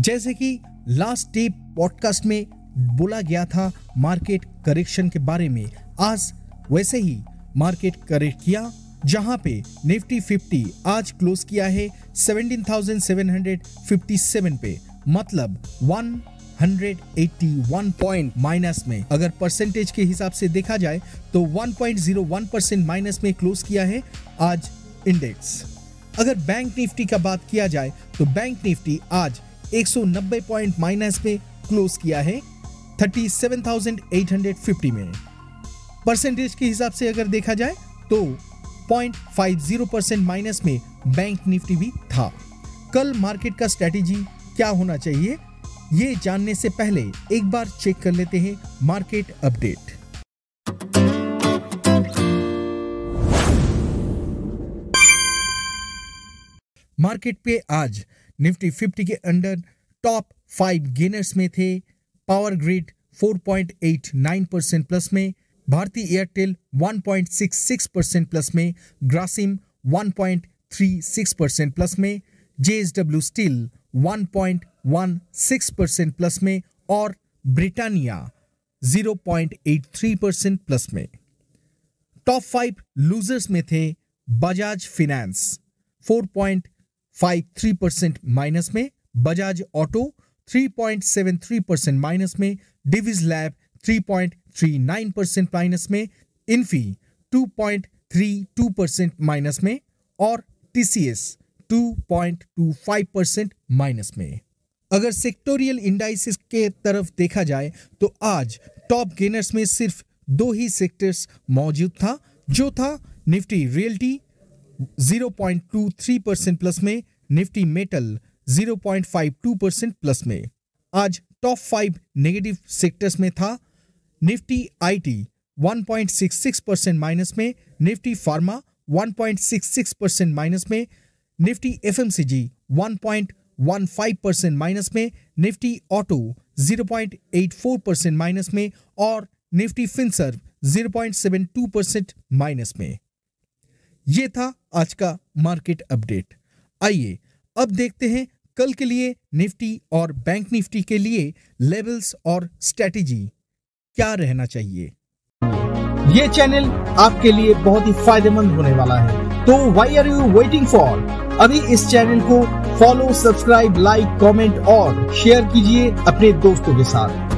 जैसे कि last day podcast में बोला गया था मार्केट करेक्शन के बारे में। आज वैसे ही मार्केट करेक्ट किया जहाँ पे निफ्टी 50 आज क्लोज किया है 17,757 पे। मतलब 181 पॉइंट माइनस में। अगर परसेंटेज के हिसाब से देखा जाए तो 1.01 परसेंट माइनस में क्लोज किया है आज इंडेक्स अगर बैंक निफ्टी का बात किया जाए तो बैंक निफ्टी आज 190 पॉइंट माइनस में क्लोज किया है 37,850 में। परसेंटेज के हिसाब से अगर देखा जाए तो 0.50 परसेंट माइनस में बैंक निफ्टी भी था। कल मार्केट का स्ट्रेटेजी क्या होना चाहिए ये जानने से पहले एक बार चेक कर लेते हैं मार्केट अपडेट। मार्केट पे आज निफ्टी 50 के अंडर टॉप फाइव गेनर्स में थे। पावर ग्रिड 4.89 परसेंट प्लस में, भारतीय एयरटेल 1.66 परसेंट प्लस में, ग्रासिम 1.36 परसेंट प्लस में, जेएसडब्ल्यू स्टील 1.16 परसेंट प्लस में और ब्रिटानिया 0.83 परसेंट प्लस में। टॉप फाइव लूजर्स में थे बजाज फिनेंस 4.53 परसेंट माइनस में बजाज ऑटो 3.73 परसेंट माइनस में डिविज लैब 3.39 परसेंट माइनस में इन्फी 2.32 परसेंट माइनस में, और टीसीएस 2.25 परसेंट माइनस में। अगर सेक्टोरियल इंडाइसिस के तरफ़ देखा जाए तो आज टॉप गेनर्स में सिर्फ़ दो ही सेक्टर्स मौजूद था, जो था निफ्टी रियल्टी 0.23 परसेंट प्लस में निफ्टी मेटल 0.52 परसेंट प्लस में। आज टॉप फाइव नेगेटिव सेक्टर्स में था निफ्टी आईटी 1.66 परसेंट माइनस में निफ्टी फार्मा 1.66 परसेंट माइनस में निफ्टी एफएमसीजी 1.15 परसेंट माइनस में निफ्टी ऑटो 0.84 परसेंट माइनस में, और निफ्टी फिनसर्व 0.72 परसेंट माइनस में। यह था आज का मार्केट अपडेट आइए, अब देखते हैं कल के लिए निफ्टी और बैंक निफ्टी के लिए लेवल्स और स्ट्रेटेजी क्या रहना चाहिए? ये चैनल आपके लिए बहुत ही फ़ायदेमंद होने वाला है। तो why are you waiting for अभी इस चैनल को फॉलो सब्सक्राइब लाइक कमेंट और शेयर कीजिए अपने दोस्तों के साथ।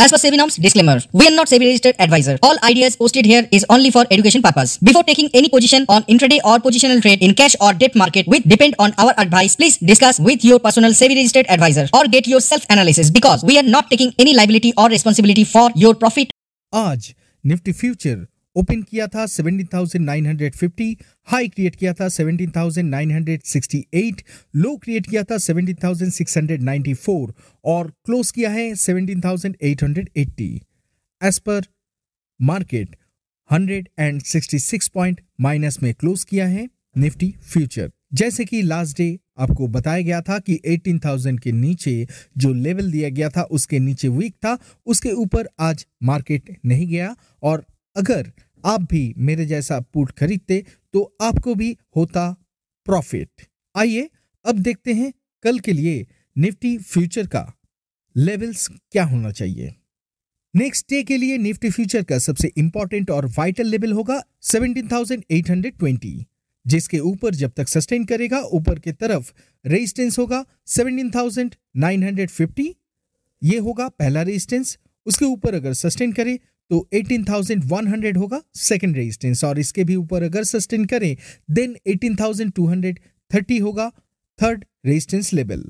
As per SEBI norms, disclaimer. We are not SEBI registered advisor. All ideas posted here is only for education purpose. Before taking any position on intraday or positional trade in cash or debt market which depend on our advice, please discuss with your personal SEBI registered advisor or get your self analysis because we are not taking any liability or responsibility for your profit. आज Nifty future open किया था 17,950 high create किया था 17,968 लो create किया था 17,694 और close किया है 17,880 एज पर मार्केट 166 पॉइंट माइनस में क्लोज किया है निफ्टी फ्यूचर जैसे कि लास्ट डे आपको बताया गया था कि 18,000 के नीचे जो लेवल दिया गया था उसके नीचे वीक था उसके ऊपर आज मार्केट नहीं गया और अगर आप भी मेरे जैसा पुट खरीदते तो आपको भी होता प्रॉफिट। आइए अब देखते हैं कल के लिए निफ्टी फ्यूचर का लेवल्स क्या होना चाहिए। नेक्स्ट डे के लिए निफ्टी फ्यूचर का सबसे इंपॉर्टेंट और वाइटल लेवल होगा 17,820 जिसके ऊपर जब तक सस्टेन करेगा ऊपर की तरफ़ रेजिस्टेंस होगा 17,950 ये होगा पहला रेजिस्टेंस उसके ऊपर अगर सस्टेन करे तो 18,100 होगा सेकंड रेजिस्टेंस और इसके भी ऊपर अगर सस्टेन करें देन 18,230 होगा थर्ड रेजिस्टेंस लेवल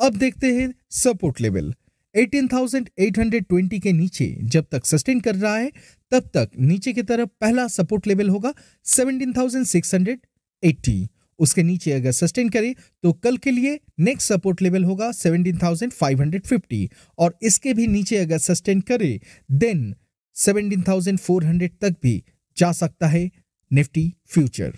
अब देखते हैं सपोर्ट लेवल 18,820 के नीचे जब तक सस्टेन कर रहा है तब तक नीचे की तरफ़ पहला सपोर्ट लेवल होगा 17,680 उसके नीचे अगर सस्टेन करे तो कल के लिए नेक्स्ट सपोर्ट लेवल होगा 17,550 और इसके भी नीचे अगर सस्टेन करे देन 17,400 तक भी जा सकता है निफ्टी फ्यूचर।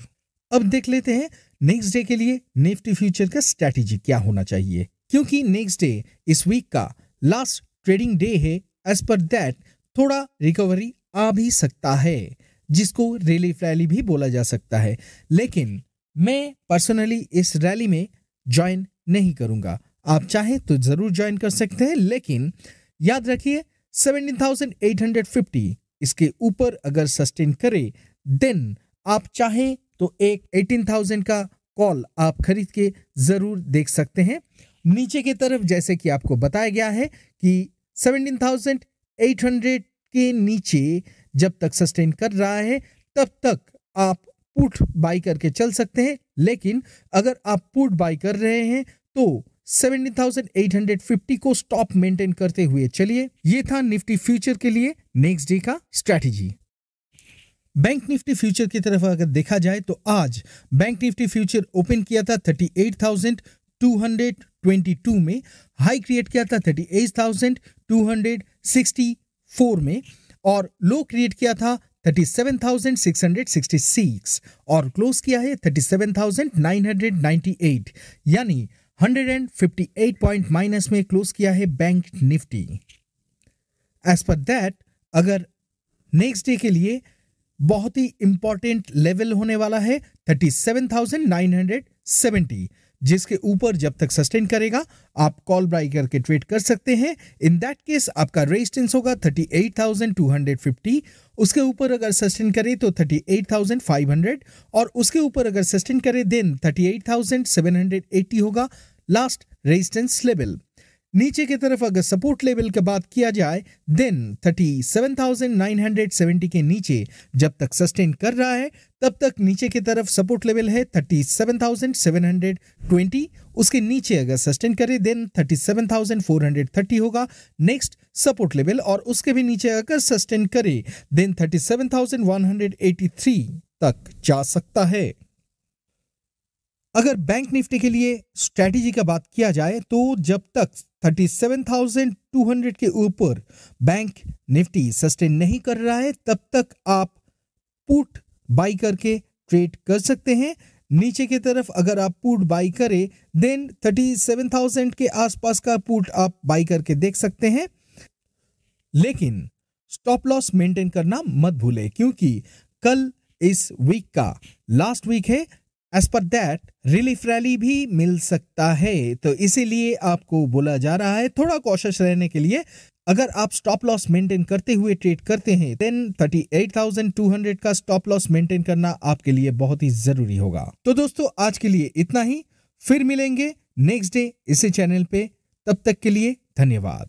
अब देख लेते हैं नेक्स्ट डे के लिए निफ्टी फ्यूचर का स्ट्रैटेजी क्या होना चाहिए क्योंकि नेक्स्ट डे इस वीक का लास्ट ट्रेडिंग डे है एज पर दैट थोड़ा रिकवरी आ भी सकता है जिसको रिलीफ रैली भी बोला जा सकता है। लेकिन मैं पर्सनली इस रैली में ज्वाइन नहीं करूँगा। आप चाहें तो ज़रूर ज्वाइन कर सकते हैं लेकिन याद रखिए 17,850 इसके ऊपर अगर सस्टेन करे देन आप चाहें तो एक 18,000 का कॉल आप खरीद के ज़रूर देख सकते हैं। नीचे की तरफ़ जैसे कि आपको बताया गया है कि 17,800 के नीचे जब तक सस्टेन कर रहा है तब तक आप पुट बाई करके चल सकते हैं। लेकिन अगर आप पुट बाई कर रहे हैं तो 17,850 को स्टॉप मेंटेन करते हुए चलिए ये था निफ्टी फ्यूचर के लिए नेक्स्ट डे का स्ट्रैटेजी बैंक निफ्टी फ्यूचर की तरफ़ अगर देखा जाए तो आज बैंक निफ्टी फ्यूचर ओपन किया था 38,222 में हाई क्रिएट किया था 38,264 में और लो क्रिएट किया था 37,666 और क्लोज किया है 37,998 यानी 158 पॉइंट माइनस में क्लोज किया है बैंक निफ्टी एज पर दैट अगर नेक्स्ट डे के लिए बहुत ही इंपॉर्टेंट लेवल होने वाला है 37,970 जिसके ऊपर जब तक सस्टेन करेगा आप कॉल बाई करके ट्रेड कर सकते हैं। इन दैट केस आपका रेजिस्टेंस होगा 38,250 उसके ऊपर अगर सस्टेन करे तो 38,500 और उसके ऊपर अगर सस्टेन करे देन 38,780 होगा। लास्ट रेजिस्टेंस लेवल नीचे की तरफ़ अगर सपोर्ट लेवल की बात किया जाए देन 37,970 के नीचे जब तक सस्टेन कर रहा है तब तक नीचे की तरफ़ सपोर्ट लेवल है 37,720 उसके नीचे अगर सस्टेन करे देन 37,430 होगा। नेक्स्ट सपोर्ट लेवल और उसके भी नीचे अगर सस्टेन करे देन 37,183 तक जा सकता है। अगर बैंक निफ्टी के लिए स्ट्रैटेजी का बात किया जाए तो जब तक 37,200 के ऊपर बैंक निफ्टी सस्टेन नहीं कर रहा है तब तक आप पुट बाई करके ट्रेड कर सकते हैं। नीचे की तरफ़ अगर आप पुट बाई करें देन 37,000 के आसपास का पुट आप बाई करके देख सकते हैं। लेकिन स्टॉप लॉस मेंटेन करना मत भूले क्योंकि कल इस वीक का लास्ट वीक है एज पर दैट रिलीफ रैली भी मिल सकता है। तो इसीलिए आपको बोला जा रहा है थोड़ा कॉशियस रहने के लिए अगर आप स्टॉप लॉस मेंटेन करते हुए ट्रेड करते हैं देन 38,200 का स्टॉप लॉस मेंटेन करना आपके लिए बहुत ही ज़रूरी होगा। तो दोस्तों आज के लिए इतना ही। फिर मिलेंगे नेक्स्ट डे इसी चैनल पे। तब तक के लिए धन्यवाद।